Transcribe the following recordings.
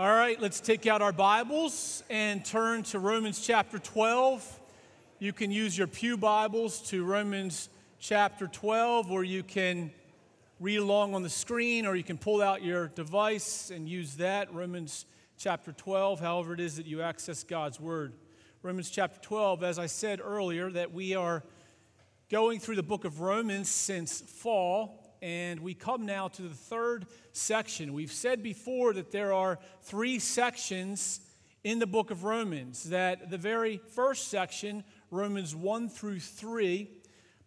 All right, let's take out our Bibles and turn to Romans chapter 12. You can use your Pew Bibles to Romans chapter 12, or you can read along on the screen, or you can pull out your device and use that. Romans chapter 12, however it is that you access God's Word. Romans chapter 12, as I said earlier, that we are going through the book of Romans since fall and we come now to the third section. We've said before that there are three sections in the book of Romans. That the very first section, Romans 1 through 3,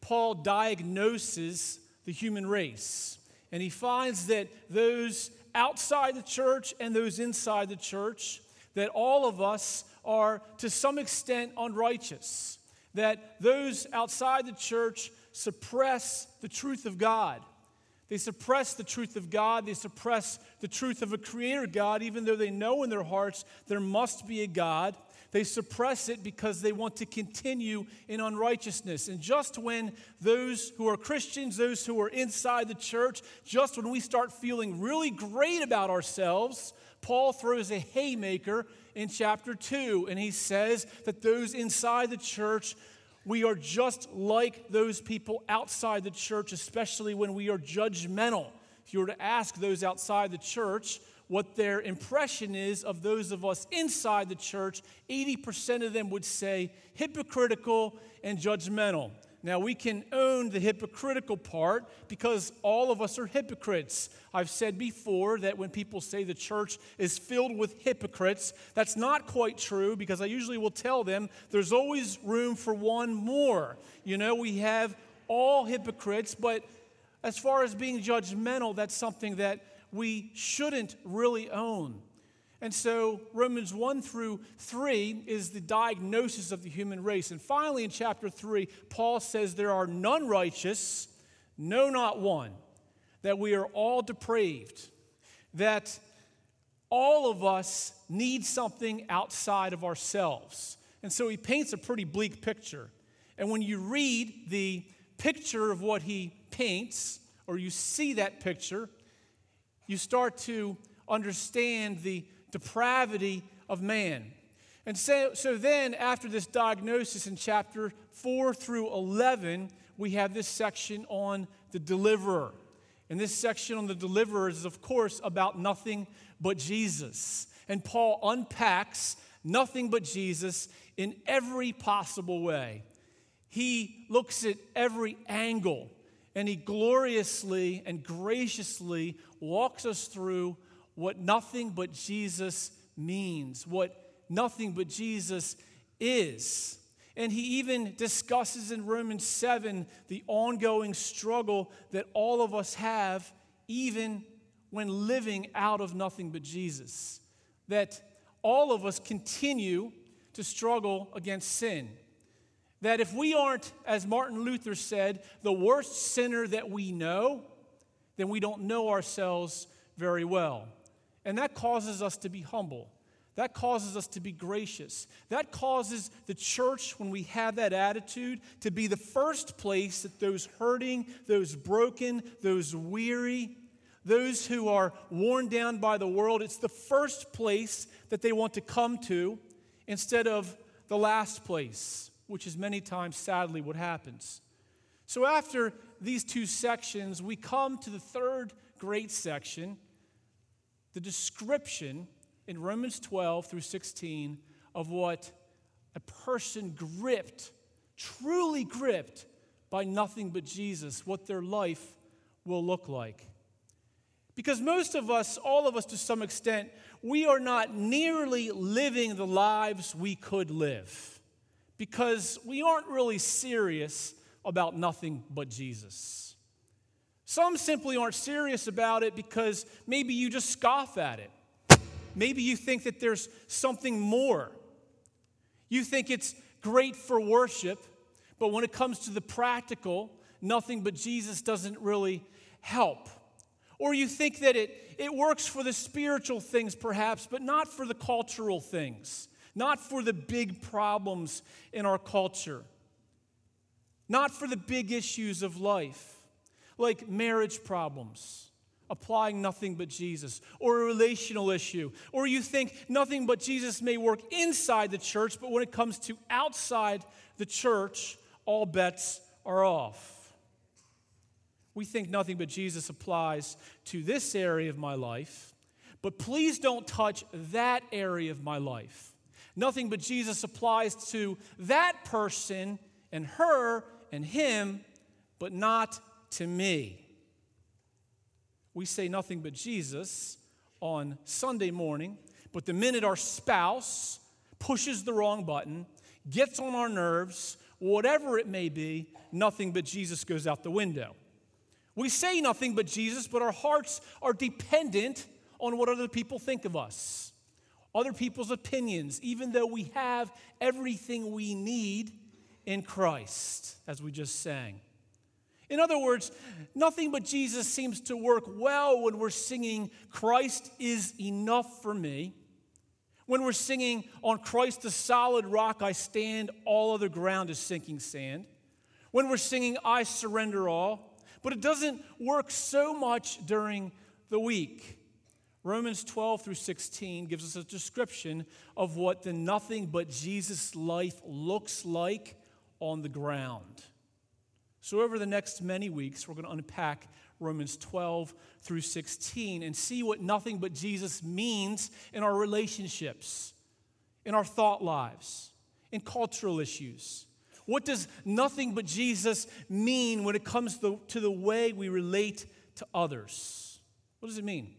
Paul diagnoses the human race. And he finds that those outside the church and those inside the church, that all of us are to some extent unrighteous. That those outside the church suppress the truth of God they suppress the truth of God. They suppress the truth of a creator God, even though they know in their hearts there must be a God. They suppress it because they want to continue in unrighteousness. And just when those who are Christians, those who are inside the church, just when we start feeling really great about ourselves, Paul throws a haymaker in chapter 2, and he says that those inside the church we are just like those people outside the church, especially when we are judgmental. If you were to ask those outside the church what their impression is of those of us inside the church, 80% of them would say hypocritical and judgmental. Now, we can own the hypocritical part because all of us are hypocrites. I've said before that when people say the church is filled with hypocrites, that's not quite true because I usually will tell them there's always room for one more. You know, we have all hypocrites, but as far as being judgmental, that's something that we shouldn't really own. And so Romans 1 through 3 is the diagnosis of the human race. And finally, in chapter 3, Paul says there are none righteous, no, not one, that we are all depraved, that all of us need something outside of ourselves. And so he paints a pretty bleak picture. And when you read the picture of what he paints, or you see that picture, you start to understand the depravity of man. And so, so then, after this diagnosis in chapter 4 through 11, we have this section on the deliverer. And this section on the deliverer is, of course, about nothing but Jesus. And Paul unpacks nothing but Jesus in every possible way. He looks at every angle and he gloriously and graciously walks us through what nothing but Jesus means, what nothing but Jesus is. And he even discusses in Romans 7 the ongoing struggle that all of us have, even when living out of nothing but Jesus. That all of us continue to struggle against sin. That if we aren't, as Martin Luther said, the worst sinner that we know, then we don't know ourselves very well. And that causes us to be humble. That causes us to be gracious. That causes the church, when we have that attitude, to be the first place that those hurting, those broken, those weary, those who are worn down by the world, it's the first place that they want to come to instead of the last place, which is many times, sadly, what happens. So, after these two sections, we come to the third great section the description in Romans 12 through 16 of what a person gripped, truly gripped by nothing but Jesus, what their life will look like. Because most of us, all of us to some extent, we are not nearly living the lives we could live because we aren't really serious about nothing but Jesus. Some simply aren't serious about it because maybe you just scoff at it. Maybe you think that there's something more. You think it's great for worship, but when it comes to the practical, nothing but Jesus doesn't really help. Or you think that it, it works for the spiritual things, perhaps, but not for the cultural things, not for the big problems in our culture, not for the big issues of life like marriage problems applying nothing but Jesus, or a relational issue, or you think nothing but Jesus may work inside the church, but when it comes to outside the church, all bets are off. We think nothing but Jesus applies to this area of my life, but please don't touch that area of my life. Nothing but Jesus applies to that person and her and him, but not to me we say nothing but Jesus on Sunday morning, but the minute our spouse pushes the wrong button, gets on our nerves, whatever it may be, nothing but Jesus goes out the window. We say nothing but Jesus, but our hearts are dependent on what other people think of us, other people's opinions, even though we have everything we need in Christ, as we just sang. In other words, nothing but Jesus seems to work well when we're singing, Christ is enough for me. When we're singing, On Christ the solid rock I stand, all other ground is sinking sand. When we're singing, I surrender all. But it doesn't work so much during the week. Romans 12 through 16 gives us a description of what the nothing but Jesus life looks like on the ground. So, over the next many weeks, we're going to unpack Romans 12 through 16 and see what nothing but Jesus means in our relationships, in our thought lives, in cultural issues. What does nothing but Jesus mean when it comes to, to the way we relate to others? What does it mean?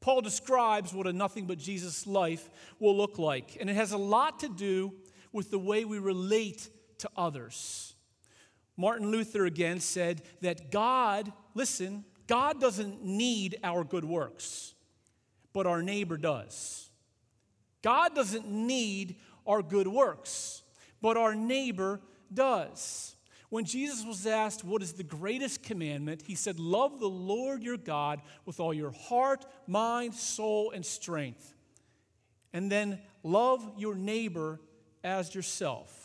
Paul describes what a nothing but Jesus life will look like, and it has a lot to do with the way we relate to others. Martin Luther again said that God, listen, God doesn't need our good works, but our neighbor does. God doesn't need our good works, but our neighbor does. When Jesus was asked, What is the greatest commandment? he said, Love the Lord your God with all your heart, mind, soul, and strength. And then love your neighbor as yourself.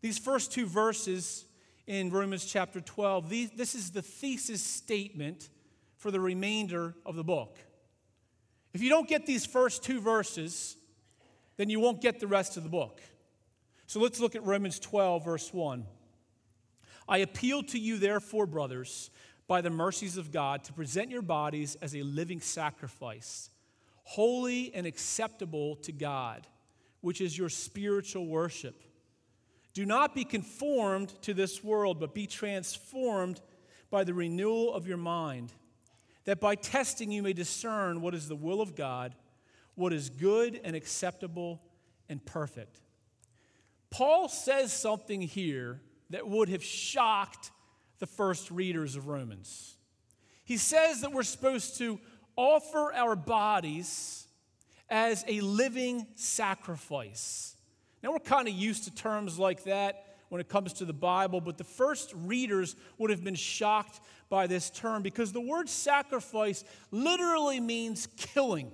These first two verses in Romans chapter 12, these, this is the thesis statement for the remainder of the book. If you don't get these first two verses, then you won't get the rest of the book. So let's look at Romans 12, verse 1. I appeal to you, therefore, brothers, by the mercies of God, to present your bodies as a living sacrifice, holy and acceptable to God, which is your spiritual worship. Do not be conformed to this world, but be transformed by the renewal of your mind, that by testing you may discern what is the will of God, what is good and acceptable and perfect. Paul says something here that would have shocked the first readers of Romans. He says that we're supposed to offer our bodies as a living sacrifice. Now, we're kind of used to terms like that when it comes to the Bible, but the first readers would have been shocked by this term because the word sacrifice literally means killing.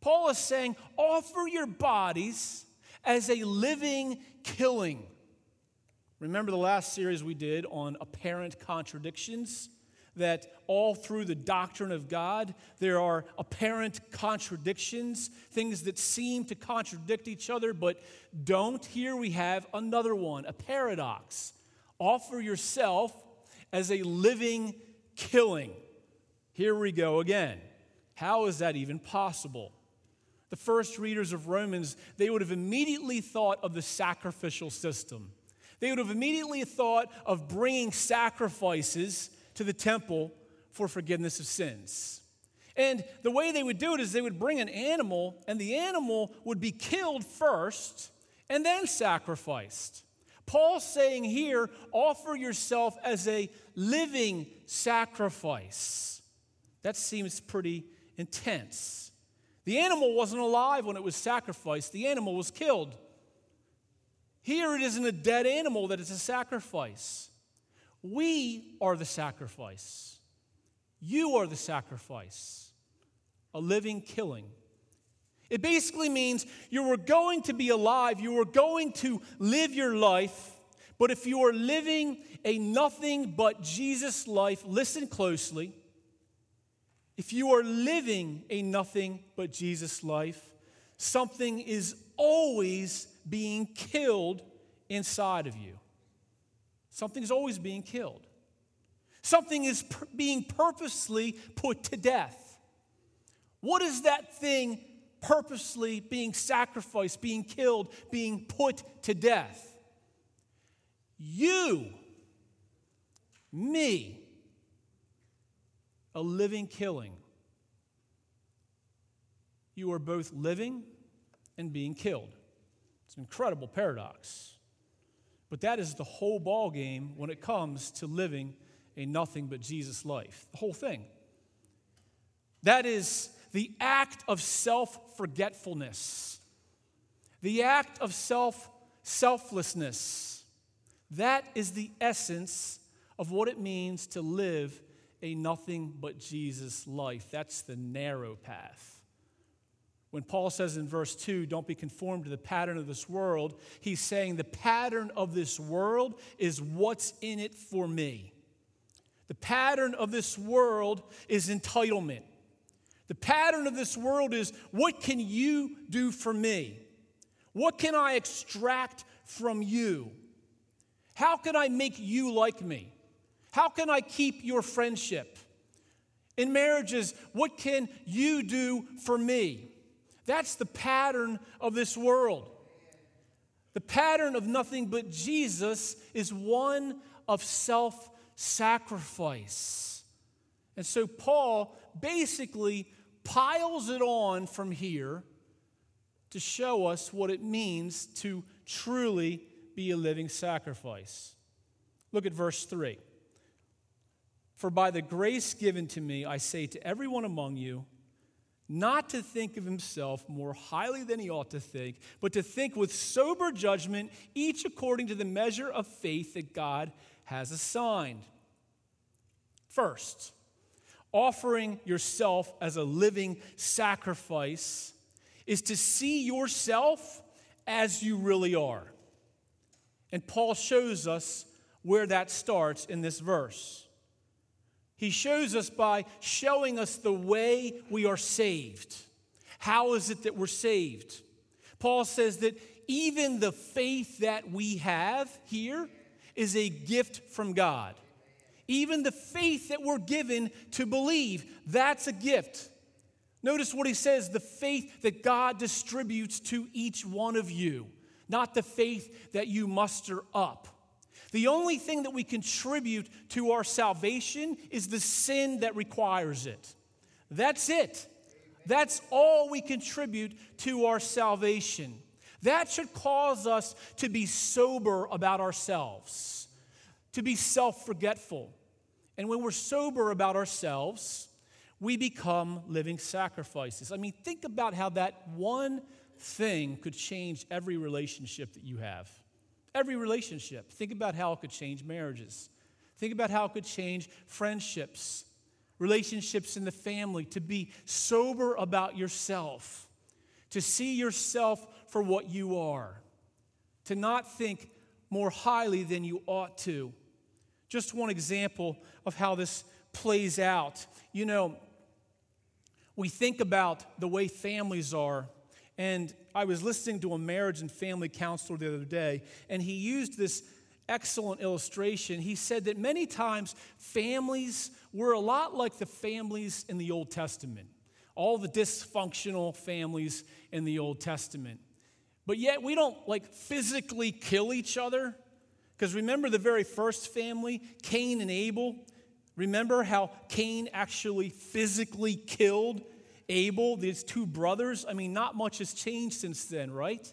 Paul is saying, offer your bodies as a living killing. Remember the last series we did on apparent contradictions? That all through the doctrine of God, there are apparent contradictions, things that seem to contradict each other, but don't. Here we have another one, a paradox. Offer yourself as a living killing. Here we go again. How is that even possible? The first readers of Romans, they would have immediately thought of the sacrificial system. They would have immediately thought of bringing sacrifices to the temple for forgiveness of sins. And the way they would do it is they would bring an animal, and the animal would be killed first and then sacrificed. Paul's saying here, offer yourself as a living sacrifice. That seems pretty intense. The animal wasn't alive when it was sacrificed, the animal was killed. Here it isn't a dead animal that is a sacrifice. We are the sacrifice. You are the sacrifice, a living killing. It basically means you were going to be alive, you were going to live your life, But if you are living a nothing but Jesus life, listen closely. If you are living a nothing but Jesus life, something is always being killed inside of you. Something's always being killed. Something is being purposely put to death. What is that thing purposely being sacrificed, being killed, being put to death? You, me, a living killing. You are both living and being killed. It's an incredible paradox. But that is the whole ball game when it comes to living a nothing but Jesus life. The whole thing. That is the act of self forgetfulness, the act of self selflessness. That is the essence of what it means to live a nothing but Jesus life. That's the narrow path. When Paul says in verse 2, don't be conformed to the pattern of this world, he's saying the pattern of this world is what's in it for me. The pattern of this world is entitlement. The pattern of this world is what can you do for me? What can I extract from you? How can I make you like me? How can I keep your friendship? In marriages, what can you do for me? That's the pattern of this world. The pattern of nothing but Jesus is one of self sacrifice. And so Paul basically piles it on from here to show us what it means to truly be a living sacrifice. Look at verse 3. For by the grace given to me, I say to everyone among you, not to think of himself more highly than he ought to think, but to think with sober judgment, each according to the measure of faith that God has assigned. First, offering yourself as a living sacrifice is to see yourself as you really are. And Paul shows us where that starts in this verse. He shows us by showing us the way we are saved. How is it that we're saved? Paul says that even the faith that we have here is a gift from God. Even the faith that we're given to believe, that's a gift. Notice what he says the faith that God distributes to each one of you, not the faith that you muster up. The only thing that we contribute to our salvation is the sin that requires it. That's it. That's all we contribute to our salvation. That should cause us to be sober about ourselves, to be self forgetful. And when we're sober about ourselves, we become living sacrifices. I mean, think about how that one thing could change every relationship that you have. Every relationship. Think about how it could change marriages. Think about how it could change friendships, relationships in the family, to be sober about yourself, to see yourself for what you are, to not think more highly than you ought to. Just one example of how this plays out. You know, we think about the way families are and I was listening to a marriage and family counselor the other day, and he used this excellent illustration. He said that many times families were a lot like the families in the Old Testament, all the dysfunctional families in the Old Testament. But yet we don't like physically kill each other. Because remember the very first family, Cain and Abel? Remember how Cain actually physically killed Abel, these two brothers, I mean, not much has changed since then, right?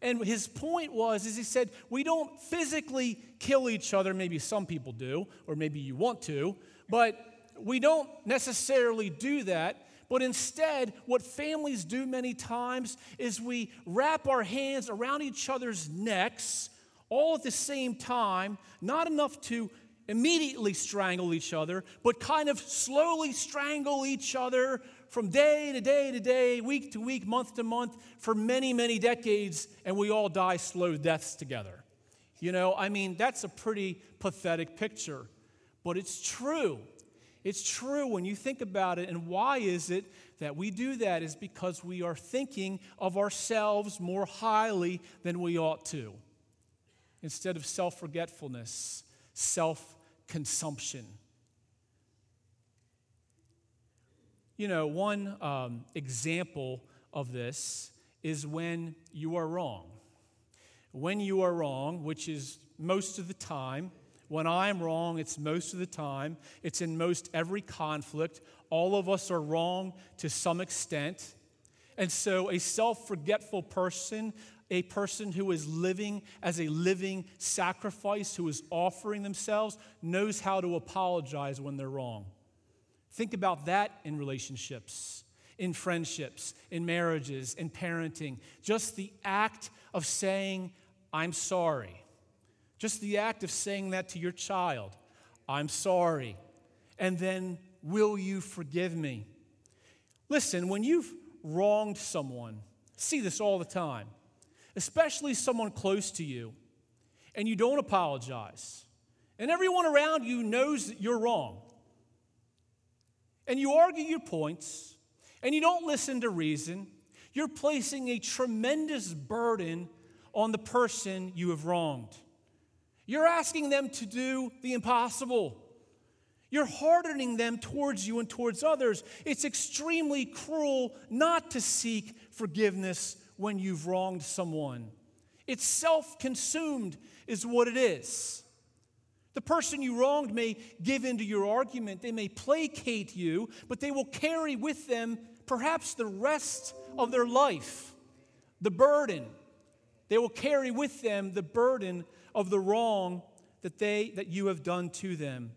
And his point was, is he said, we don't physically kill each other. Maybe some people do, or maybe you want to, but we don't necessarily do that. But instead, what families do many times is we wrap our hands around each other's necks all at the same time, not enough to immediately strangle each other, but kind of slowly strangle each other from day to day to day, week to week, month to month, for many, many decades, and we all die slow deaths together. You know, I mean, that's a pretty pathetic picture, but it's true. It's true when you think about it. And why is it that we do that? Is because we are thinking of ourselves more highly than we ought to. Instead of self forgetfulness, self consumption. You know, one um, example of this is when you are wrong. When you are wrong, which is most of the time, when I'm wrong, it's most of the time, it's in most every conflict. All of us are wrong to some extent. And so, a self forgetful person, a person who is living as a living sacrifice, who is offering themselves, knows how to apologize when they're wrong. Think about that in relationships, in friendships, in marriages, in parenting. Just the act of saying, I'm sorry just the act of saying that to your child, I'm sorry. And then, will you forgive me? Listen, when you've wronged someone, see this all the time, especially someone close to you, and you don't apologize, and everyone around you knows that you're wrong, and you argue your points, and you don't listen to reason, you're placing a tremendous burden on the person you have wronged. You're asking them to do the impossible. You're hardening them towards you and towards others. It's extremely cruel not to seek forgiveness when you've wronged someone. It's self consumed, is what it is. The person you wronged may give in to your argument, they may placate you, but they will carry with them perhaps the rest of their life the burden. They will carry with them the burden of the wrong that they that you have done to them.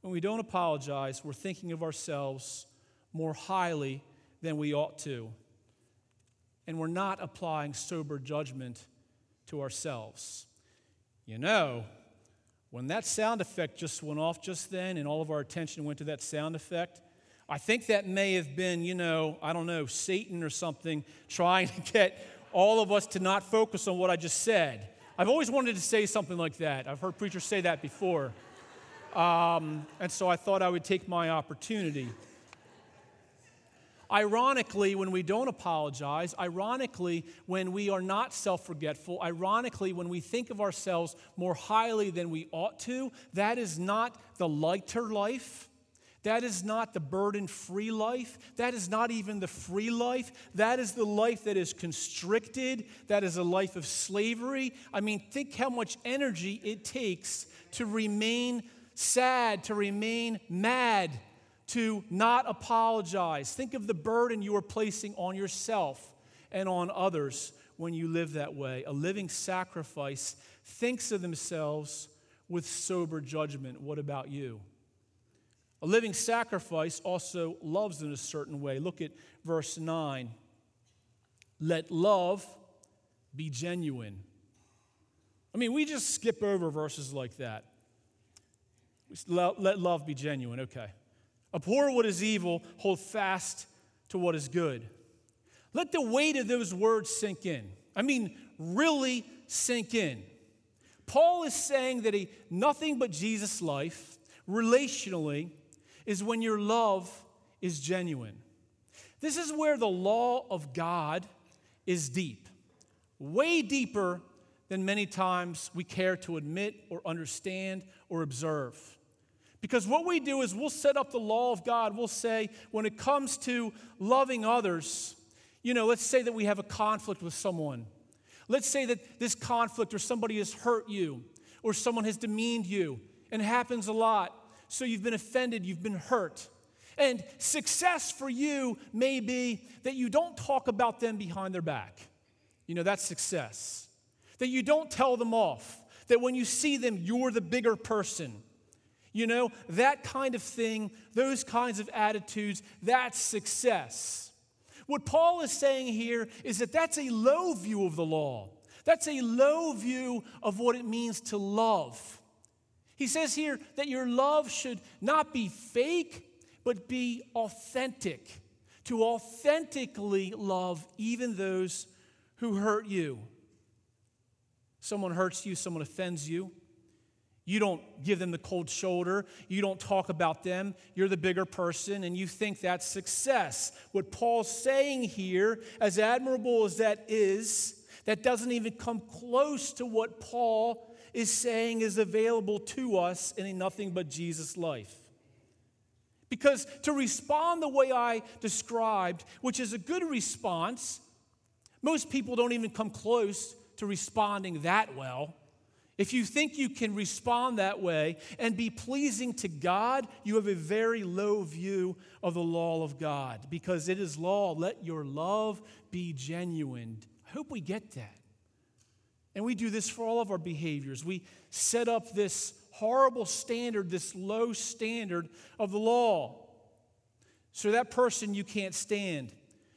When we don't apologize, we're thinking of ourselves more highly than we ought to. And we're not applying sober judgment to ourselves. You know, when that sound effect just went off just then and all of our attention went to that sound effect, I think that may have been, you know, I don't know, Satan or something trying to get all of us to not focus on what I just said. I've always wanted to say something like that. I've heard preachers say that before. Um, and so I thought I would take my opportunity. Ironically, when we don't apologize, ironically, when we are not self forgetful, ironically, when we think of ourselves more highly than we ought to, that is not the lighter life. That is not the burden free life. That is not even the free life. That is the life that is constricted. That is a life of slavery. I mean, think how much energy it takes to remain sad, to remain mad, to not apologize. Think of the burden you are placing on yourself and on others when you live that way. A living sacrifice thinks of themselves with sober judgment. What about you? A living sacrifice also loves in a certain way. Look at verse 9. Let love be genuine. I mean, we just skip over verses like that. Let love be genuine, okay. Abhor what is evil, hold fast to what is good. Let the weight of those words sink in. I mean, really sink in. Paul is saying that a nothing but Jesus life, relationally, is when your love is genuine. This is where the law of God is deep, way deeper than many times we care to admit or understand or observe. Because what we do is we'll set up the law of God. We'll say, when it comes to loving others, you know, let's say that we have a conflict with someone. Let's say that this conflict or somebody has hurt you or someone has demeaned you, and it happens a lot so you've been offended, you've been hurt. And success for you may be that you don't talk about them behind their back. You know, that's success. That you don't tell them off. That when you see them, you're the bigger person. You know, that kind of thing, those kinds of attitudes, that's success. What Paul is saying here is that that's a low view of the law. That's a low view of what it means to love. He says here that your love should not be fake, but be authentic. To authentically love even those who hurt you. Someone hurts you, someone offends you. You don't give them the cold shoulder. You don't talk about them. You're the bigger person and you think that's success. What Paul's saying here, as admirable as that is, that doesn't even come close to what Paul is saying is available to us in nothing but Jesus life. Because to respond the way I described, which is a good response, most people don't even come close to responding that well. If you think you can respond that way and be pleasing to God, you have a very low view of the law of God because it is law. Let your love be genuine. I hope we get that. And we do this for all of our behaviors. We set up this horrible standard, this low standard of the law. So that person you can't stand.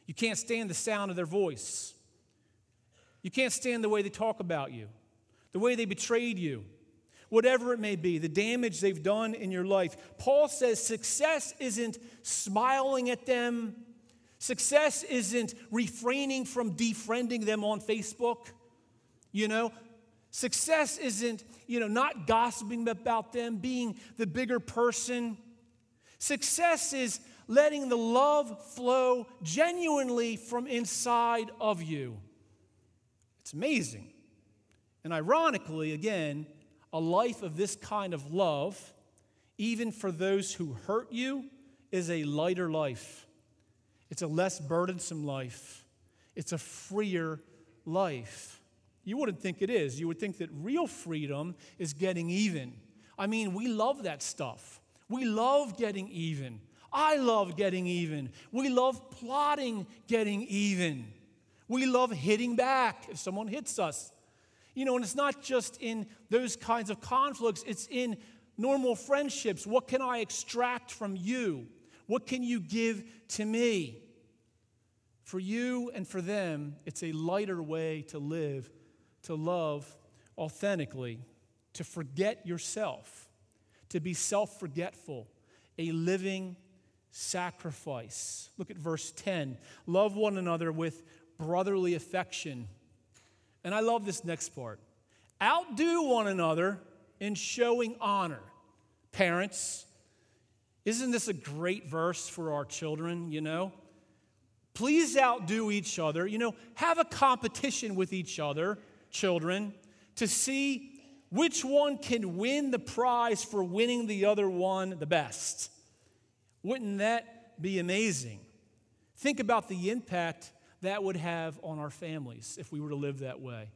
You can't stand the sound of their voice. You can't stand the way they talk about you the way they betrayed you, whatever it may be, the damage they've done in your life. Paul says success isn't smiling at them, success isn't refraining from defriending them on Facebook. You know, success isn't, you know, not gossiping about them, being the bigger person. Success is letting the love flow genuinely from inside of you. It's amazing. And ironically, again, a life of this kind of love, even for those who hurt you, is a lighter life. It's a less burdensome life. It's a freer life. You wouldn't think it is. You would think that real freedom is getting even. I mean, we love that stuff. We love getting even. I love getting even. We love plotting getting even. We love hitting back if someone hits us. You know, and it's not just in those kinds of conflicts, it's in normal friendships. What can I extract from you? What can you give to me? For you and for them, it's a lighter way to live, to love authentically, to forget yourself, to be self forgetful, a living sacrifice. Look at verse 10. Love one another with brotherly affection and I love this next part outdo one another in showing honor. Parents, isn't this a great verse for our children, you know? Please outdo each other. You know, have a competition with each other, children, to see which one can win the prize for winning the other one the best. Wouldn't that be amazing? Think about the impact that would have on our families if we were to live that way.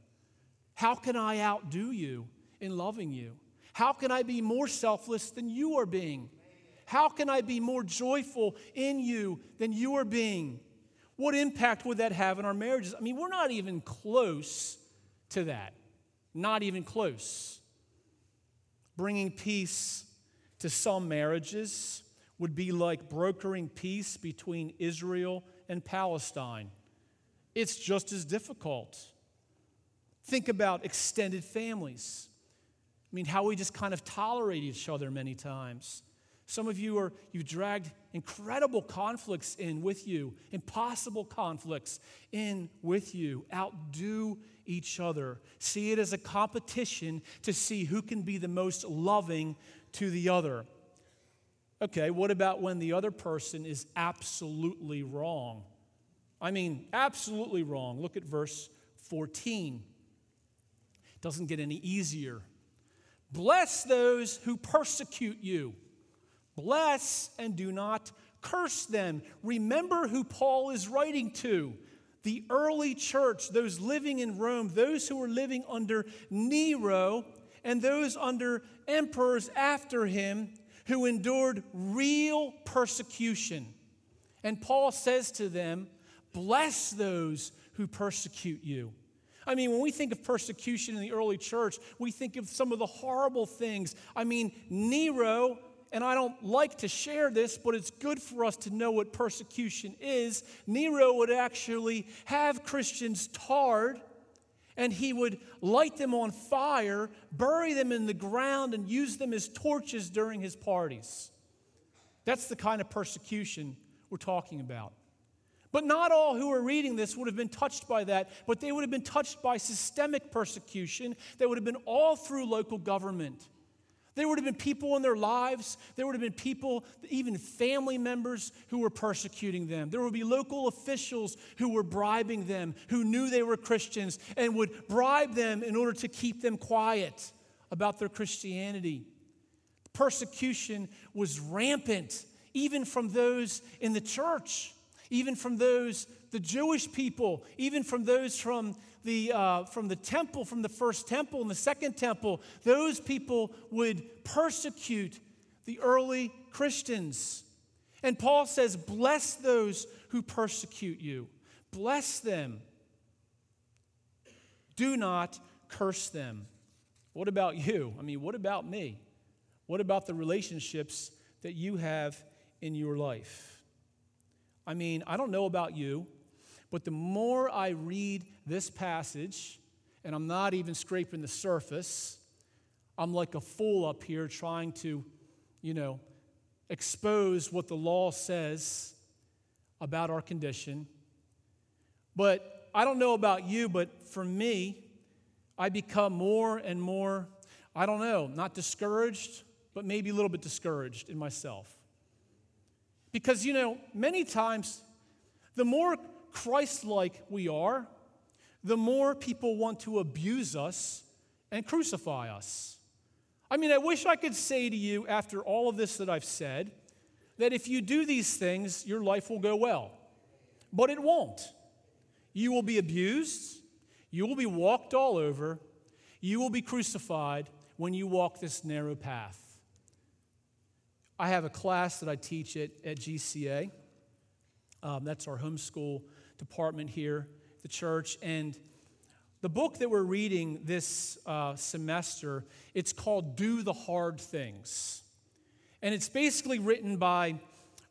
How can I outdo you in loving you? How can I be more selfless than you are being? How can I be more joyful in you than you are being? What impact would that have in our marriages? I mean, we're not even close to that. Not even close. Bringing peace to some marriages would be like brokering peace between Israel and Palestine it's just as difficult. Think about extended families. I mean, how we just kind of tolerate each other many times. Some of you are, you've dragged incredible conflicts in with you, impossible conflicts in with you. Outdo each other. See it as a competition to see who can be the most loving to the other. Okay, what about when the other person is absolutely wrong? I mean, absolutely wrong. Look at verse 14. It doesn't get any easier. Bless those who persecute you. Bless and do not curse them. Remember who Paul is writing to the early church, those living in Rome, those who were living under Nero, and those under emperors after him who endured real persecution. And Paul says to them, Bless those who persecute you. I mean, when we think of persecution in the early church, we think of some of the horrible things. I mean, Nero, and I don't like to share this, but it's good for us to know what persecution is. Nero would actually have Christians tarred, and he would light them on fire, bury them in the ground, and use them as torches during his parties. That's the kind of persecution we're talking about. But not all who are reading this would have been touched by that, but they would have been touched by systemic persecution that would have been all through local government. There would have been people in their lives, there would have been people, even family members, who were persecuting them. There would be local officials who were bribing them, who knew they were Christians, and would bribe them in order to keep them quiet about their Christianity. Persecution was rampant, even from those in the church even from those, the Jewish people, even from those from the, uh, from the temple, from the first temple and the second temple, those people would persecute the early Christians. And Paul says, Bless those who persecute you, bless them. Do not curse them. What about you? I mean, what about me? What about the relationships that you have in your life? I mean, I don't know about you, but the more I read this passage, and I'm not even scraping the surface, I'm like a fool up here trying to, you know, expose what the law says about our condition. But I don't know about you, but for me, I become more and more, I don't know, not discouraged, but maybe a little bit discouraged in myself. Because, you know, many times, the more Christ like we are, the more people want to abuse us and crucify us. I mean, I wish I could say to you, after all of this that I've said, that if you do these things, your life will go well. But it won't. You will be abused, you will be walked all over, you will be crucified when you walk this narrow path. I have a class that I teach at, at GCA. Um, that's our homeschool department here the church. And the book that we're reading this uh, semester, it's called Do the Hard Things. And it's basically written by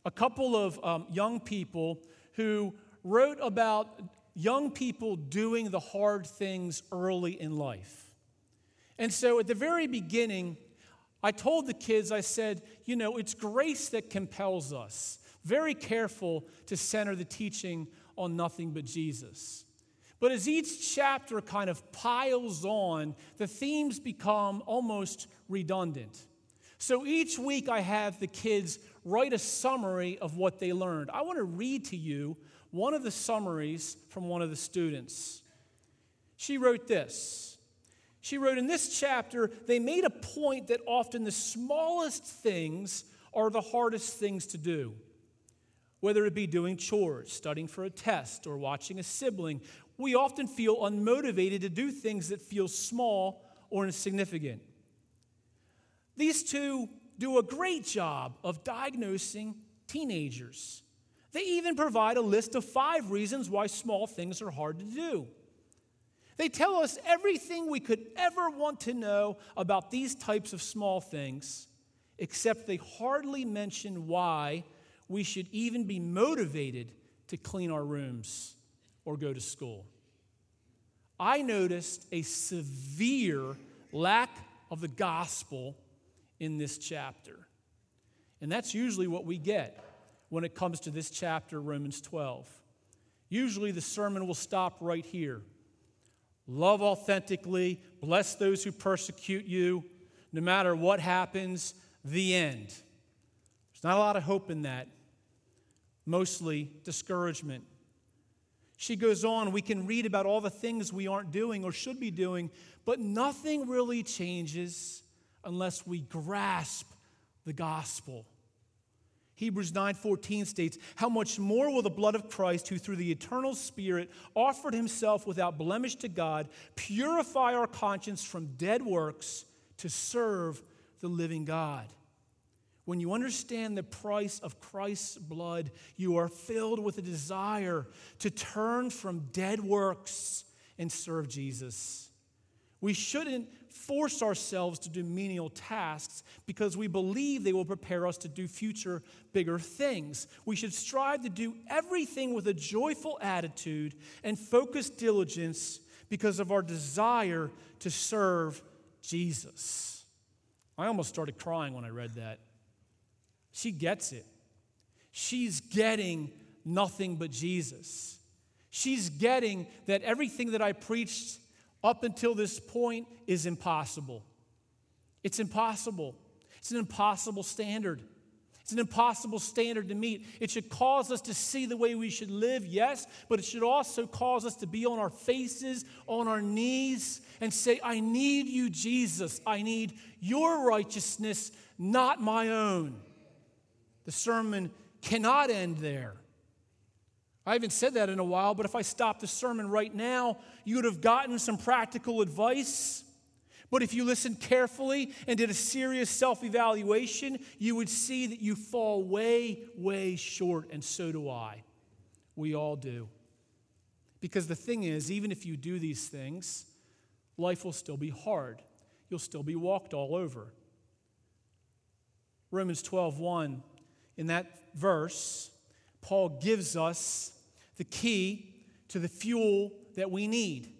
a couple of um, young people who wrote about young people doing the hard things early in life. And so at the very beginning, I told the kids, I said, you know, it's grace that compels us. Very careful to center the teaching on nothing but Jesus. But as each chapter kind of piles on, the themes become almost redundant. So each week I have the kids write a summary of what they learned. I want to read to you one of the summaries from one of the students. She wrote this she wrote in this chapter, they made a point that often the smallest things are the hardest things to do. Whether it be doing chores, studying for a test, or watching a sibling, we often feel unmotivated to do things that feel small or insignificant. These two do a great job of diagnosing teenagers. They even provide a list of five reasons why small things are hard to do. They tell us everything we could ever want to know about these types of small things, except they hardly mention why we should even be motivated to clean our rooms or go to school. I noticed a severe lack of the gospel in this chapter. And that's usually what we get when it comes to this chapter, Romans 12. Usually the sermon will stop right here love authentically, bless those who persecute you, no matter what happens, the end. There's not a lot of hope in that, mostly discouragement. She goes on, we can read about all the things we aren't doing or should be doing, but nothing really changes unless we grasp the gospel. Hebrews 9:14 states, "How much more will the blood of Christ, who through the eternal Spirit offered himself without blemish to God, purify our conscience from dead works to serve the living God?" When you understand the price of Christ's blood, you are filled with a desire to turn from dead works and serve Jesus. We shouldn't force ourselves to do menial tasks because we believe they will prepare us to do future bigger things. We should strive to do everything with a joyful attitude and focused diligence because of our desire to serve Jesus. I almost started crying when I read that. She gets it. She's getting nothing but Jesus. She's getting that everything that I preached up until this point is impossible. It's impossible. It's an impossible standard. It's an impossible standard to meet. It should cause us to see the way we should live, yes, but it should also cause us to be on our faces, on our knees, and say, I need you, Jesus. I need your righteousness, not my own. The sermon cannot end there. I haven't said that in a while, but if I stopped the sermon right now, you would have gotten some practical advice. But if you listened carefully and did a serious self evaluation, you would see that you fall way, way short, and so do I. We all do. Because the thing is, even if you do these things, life will still be hard. You'll still be walked all over. Romans 12, 1, in that verse, Paul gives us the key to the fuel that we need.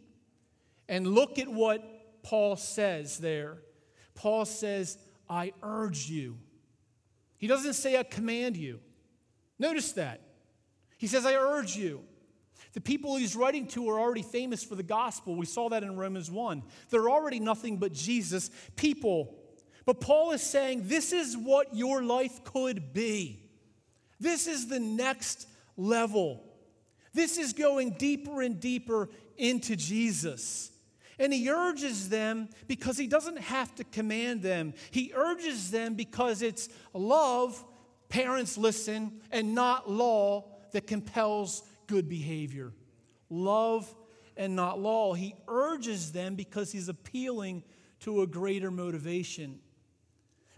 And look at what Paul says there. Paul says, I urge you. He doesn't say, I command you. Notice that. He says, I urge you. The people he's writing to are already famous for the gospel. We saw that in Romans 1. They're already nothing but Jesus people. But Paul is saying, This is what your life could be. This is the next level. This is going deeper and deeper into Jesus. And he urges them because he doesn't have to command them. He urges them because it's love, parents listen, and not law that compels good behavior. Love and not law. He urges them because he's appealing to a greater motivation.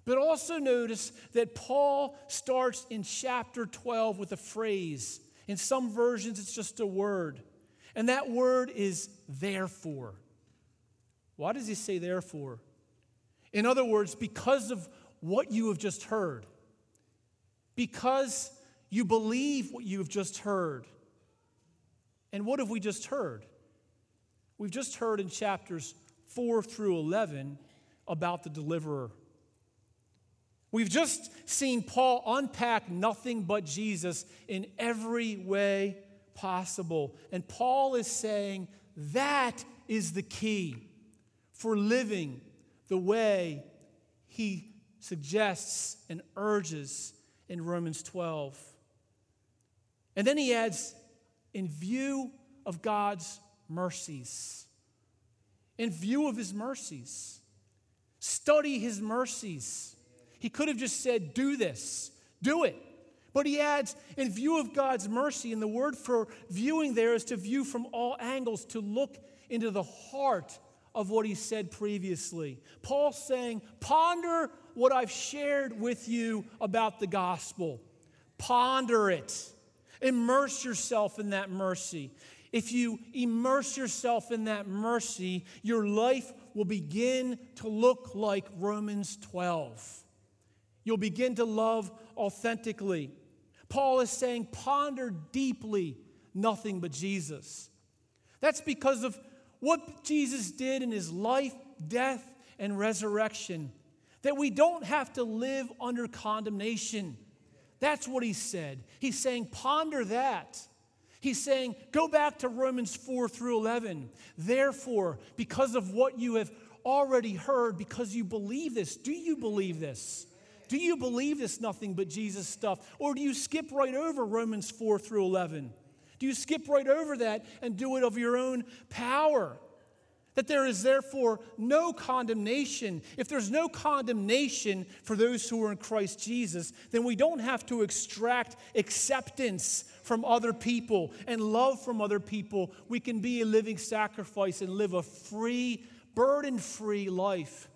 But also notice that Paul starts in chapter 12 with a phrase. In some versions, it's just a word. And that word is therefore. Why does he say therefore? In other words, because of what you have just heard, because you believe what you have just heard. And what have we just heard? We've just heard in chapters 4 through 11 about the deliverer. We've just seen Paul unpack nothing but Jesus in every way possible. And Paul is saying that is the key for living the way he suggests and urges in Romans 12. And then he adds, in view of God's mercies, in view of his mercies, study his mercies. He could have just said, Do this, do it. But he adds, in view of God's mercy, and the word for viewing there is to view from all angles, to look into the heart of what he said previously. Paul's saying, ponder what I've shared with you about the gospel. Ponder it. Immerse yourself in that mercy. If you immerse yourself in that mercy, your life will begin to look like Romans 12. You'll begin to love authentically. Paul is saying, ponder deeply nothing but Jesus. That's because of what Jesus did in his life, death, and resurrection. That we don't have to live under condemnation. That's what he said. He's saying, ponder that. He's saying, go back to Romans 4 through 11. Therefore, because of what you have already heard, because you believe this, do you believe this? Do you believe this nothing but Jesus stuff? Or do you skip right over Romans 4 through 11? Do you skip right over that and do it of your own power? That there is therefore no condemnation. If there's no condemnation for those who are in Christ Jesus, then we don't have to extract acceptance from other people and love from other people. We can be a living sacrifice and live a free, burden free life.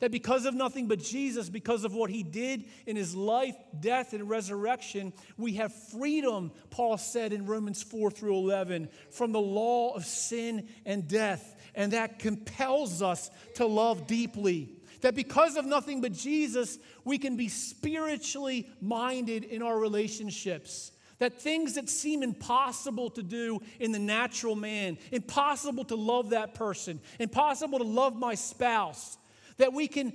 That because of nothing but Jesus, because of what he did in his life, death, and resurrection, we have freedom, Paul said in Romans 4 through 11, from the law of sin and death. And that compels us to love deeply. That because of nothing but Jesus, we can be spiritually minded in our relationships. That things that seem impossible to do in the natural man, impossible to love that person, impossible to love my spouse, that we can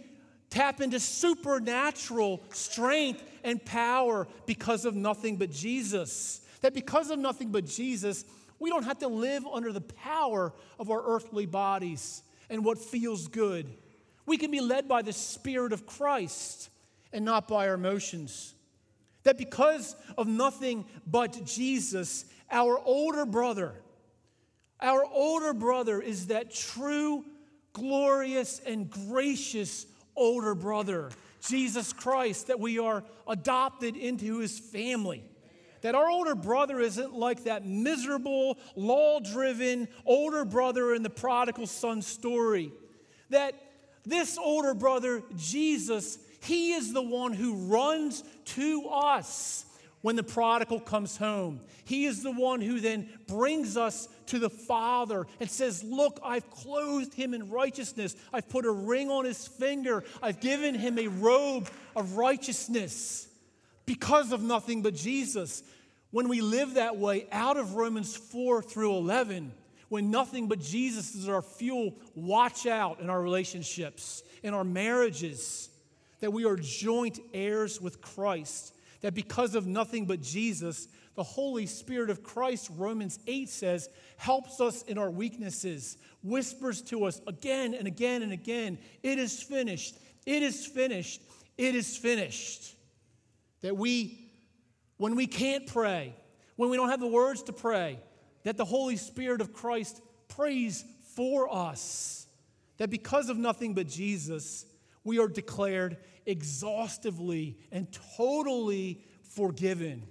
tap into supernatural strength and power because of nothing but Jesus. That because of nothing but Jesus, we don't have to live under the power of our earthly bodies and what feels good. We can be led by the Spirit of Christ and not by our emotions. That because of nothing but Jesus, our older brother, our older brother is that true, glorious, and gracious older brother, Jesus Christ, that we are adopted into his family. That our older brother isn't like that miserable, law driven older brother in the prodigal son story. That this older brother, Jesus, he is the one who runs to us when the prodigal comes home. He is the one who then brings us to the Father and says, Look, I've clothed him in righteousness. I've put a ring on his finger. I've given him a robe of righteousness because of nothing but Jesus. When we live that way out of Romans 4 through 11, when nothing but Jesus is our fuel, watch out in our relationships, in our marriages, that we are joint heirs with Christ that because of nothing but Jesus, the Holy Spirit of Christ, Romans 8 says, helps us in our weaknesses, whispers to us again and again and again, It is finished, it is finished, it is finished. That we, when we can't pray, when we don't have the words to pray, that the Holy Spirit of Christ prays for us. That because of nothing but Jesus, we are declared exhaustively and totally forgiven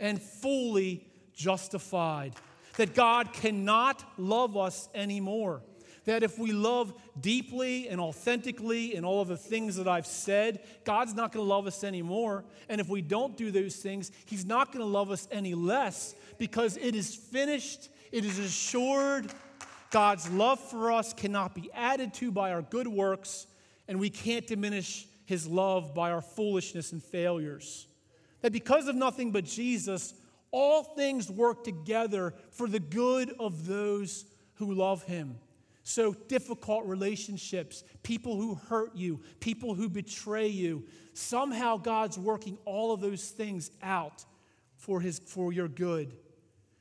and fully justified. That God cannot love us anymore. That if we love deeply and authentically and all of the things that I've said, God's not to love us anymore. And if we don't do those things, He's not to love us any less because it is finished, it is assured. God's love for us cannot be added to by our good works and we can't diminish his love by our foolishness and failures. That because of nothing but Jesus, all things work together for the good of those who love him. So, difficult relationships, people who hurt you, people who betray you, somehow God's working all of those things out for, his, for your good.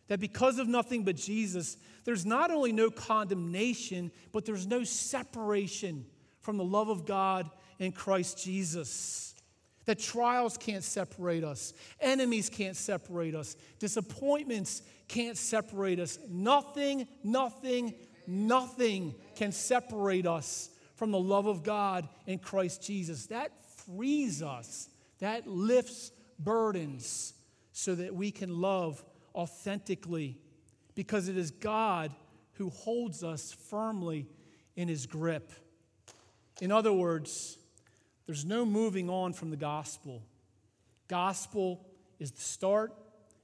That because of nothing but Jesus, there's not only no condemnation, but there's no separation from the love of God in Christ Jesus. That trials can't separate us, enemies can't separate us, disappointments can't separate us. Nothing, nothing, nothing can separate us from the love of God in Christ Jesus. That frees us, that lifts burdens so that we can love authentically because it is God who holds us firmly in his grip. In other words, there's no moving on from the gospel. Gospel is the start,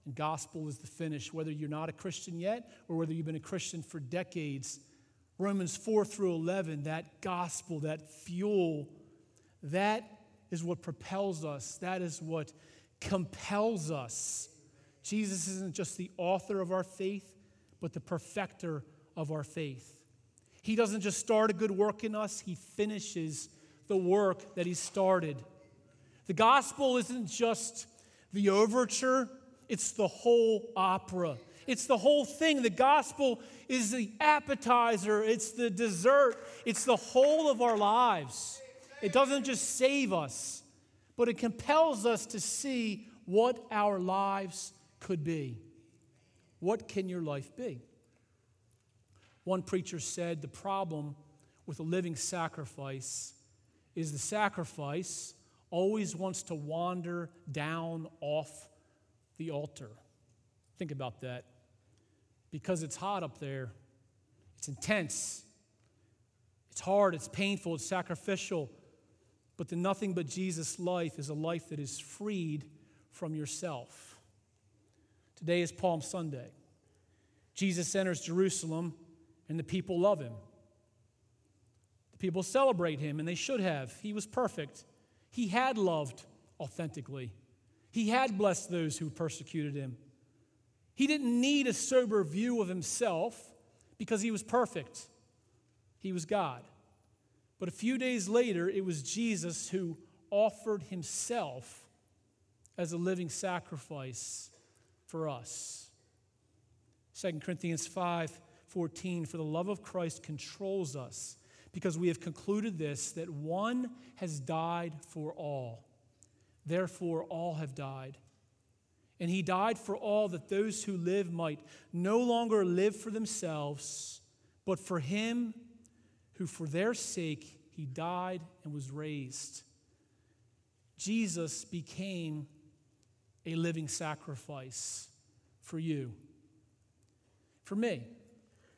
and gospel is the finish, whether you're not a Christian yet or whether you've been a Christian for decades. Romans 4 through 11, that gospel, that fuel, that is what propels us, that is what compels us. Jesus isn't just the author of our faith, but the perfecter of our faith. He doesn't just start a good work in us, He finishes the work that He started. The gospel isn't just the overture, it's the whole opera. It's the whole thing. The gospel is the appetizer, it's the dessert, it's the whole of our lives. It doesn't just save us, but it compels us to see what our lives could be. What can your life be? One preacher said the problem with a living sacrifice is the sacrifice always wants to wander down off the altar. Think about that. Because it's hot up there, it's intense, it's hard, it's painful, it's sacrificial. But the nothing but Jesus life is a life that is freed from yourself. Today is Palm Sunday. Jesus enters Jerusalem and the people love him. The people celebrate him, and they should have. He was perfect. He had loved authentically, he had blessed those who persecuted him. He didn't need a sober view of himself because he was perfect. He was God. But a few days later, it was Jesus who offered himself as a living sacrifice for us. 2 Corinthians 5 14, for the love of Christ controls us, because we have concluded this, that one has died for all. Therefore, all have died. And he died for all that those who live might no longer live for themselves, but for him who for their sake he died and was raised. Jesus became a living sacrifice for you, for me.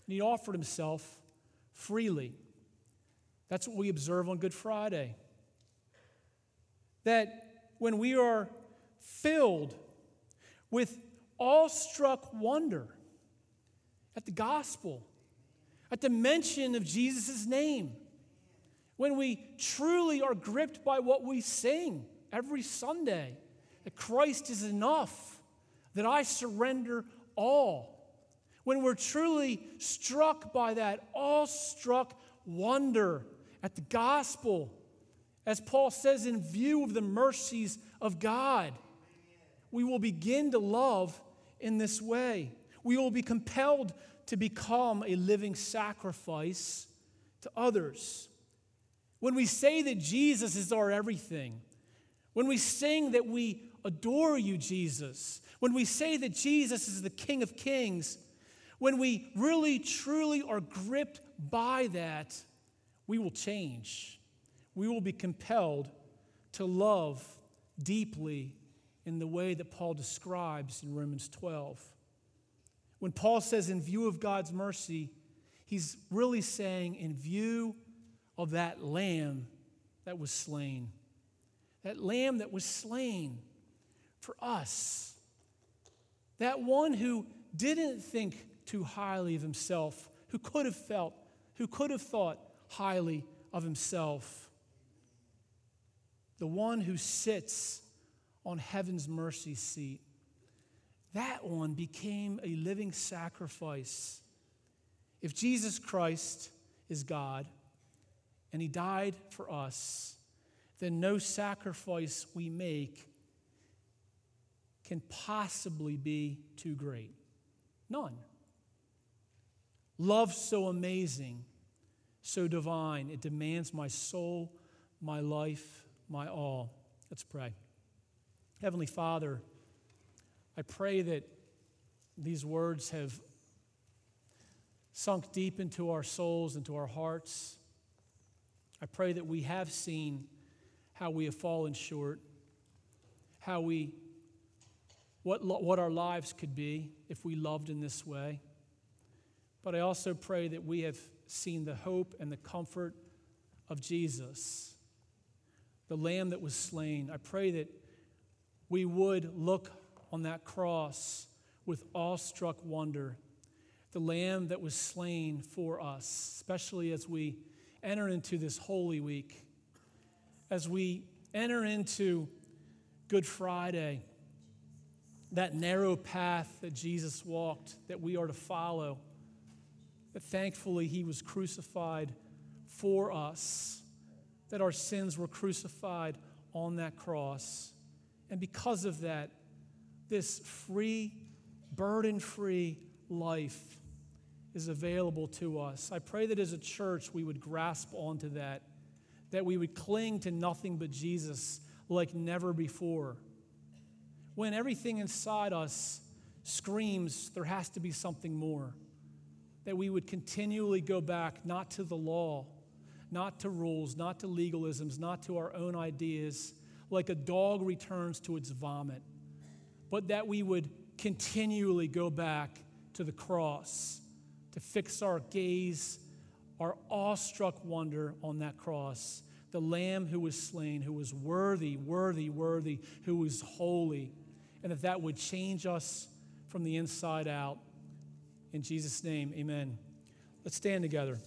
And he offered himself freely. That's what we observe on Good Friday. That when we are filled with awestruck wonder at the gospel, at the mention of Jesus' name, when we truly are gripped by what we sing every Sunday that Christ is enough, that I surrender all. When we're truly struck by that awestruck wonder at the gospel, as Paul says, in view of the mercies of God, we will begin to love in this way. We will be compelled to become a living sacrifice to others. When we say that Jesus is our everything, when we sing that we adore you, Jesus, when we say that Jesus is the King of Kings, when we really, truly are gripped by that, we will change. We will be compelled to love deeply in the way that Paul describes in Romans 12. When Paul says, in view of God's mercy, he's really saying, in view of that lamb that was slain. That lamb that was slain for us. That one who didn't think too highly of himself, who could have felt, who could have thought highly of himself. The one who sits on heaven's mercy seat. That one became a living sacrifice. If Jesus Christ is God and he died for us, then no sacrifice we make can possibly be too great. None. Love so amazing, so divine, it demands my soul, my life, my all. Let's pray. Heavenly Father, I pray that these words have sunk deep into our souls, into our hearts. I pray that we have seen how we have fallen short, how we what, what our lives could be if we loved in this way. But I also pray that we have seen the hope and the comfort of Jesus, the Lamb that was slain. I pray that we would look on that cross with awestruck wonder, the Lamb that was slain for us, especially as we enter into this Holy Week, as we enter into Good Friday that narrow path that Jesus walked, that we are to follow, that thankfully he was crucified for us, that our sins were crucified on that cross. And because of that, this free, burden free life is available to us. I pray that as a church we would grasp onto that, that we would cling to nothing but Jesus like never before when everything inside us screams there has to be something more. That we would continually go back not to the law, not to rules, not to legalisms, not to our own ideas, like a dog returns to its vomit, but that we would continually go back to the cross to fix our gaze, our awestruck wonder on that cross. The Lamb who was slain, who was worthy, worthy, worthy, who was holy and that that would change us from the inside out. In Jesus' name, amen. Let's stand together.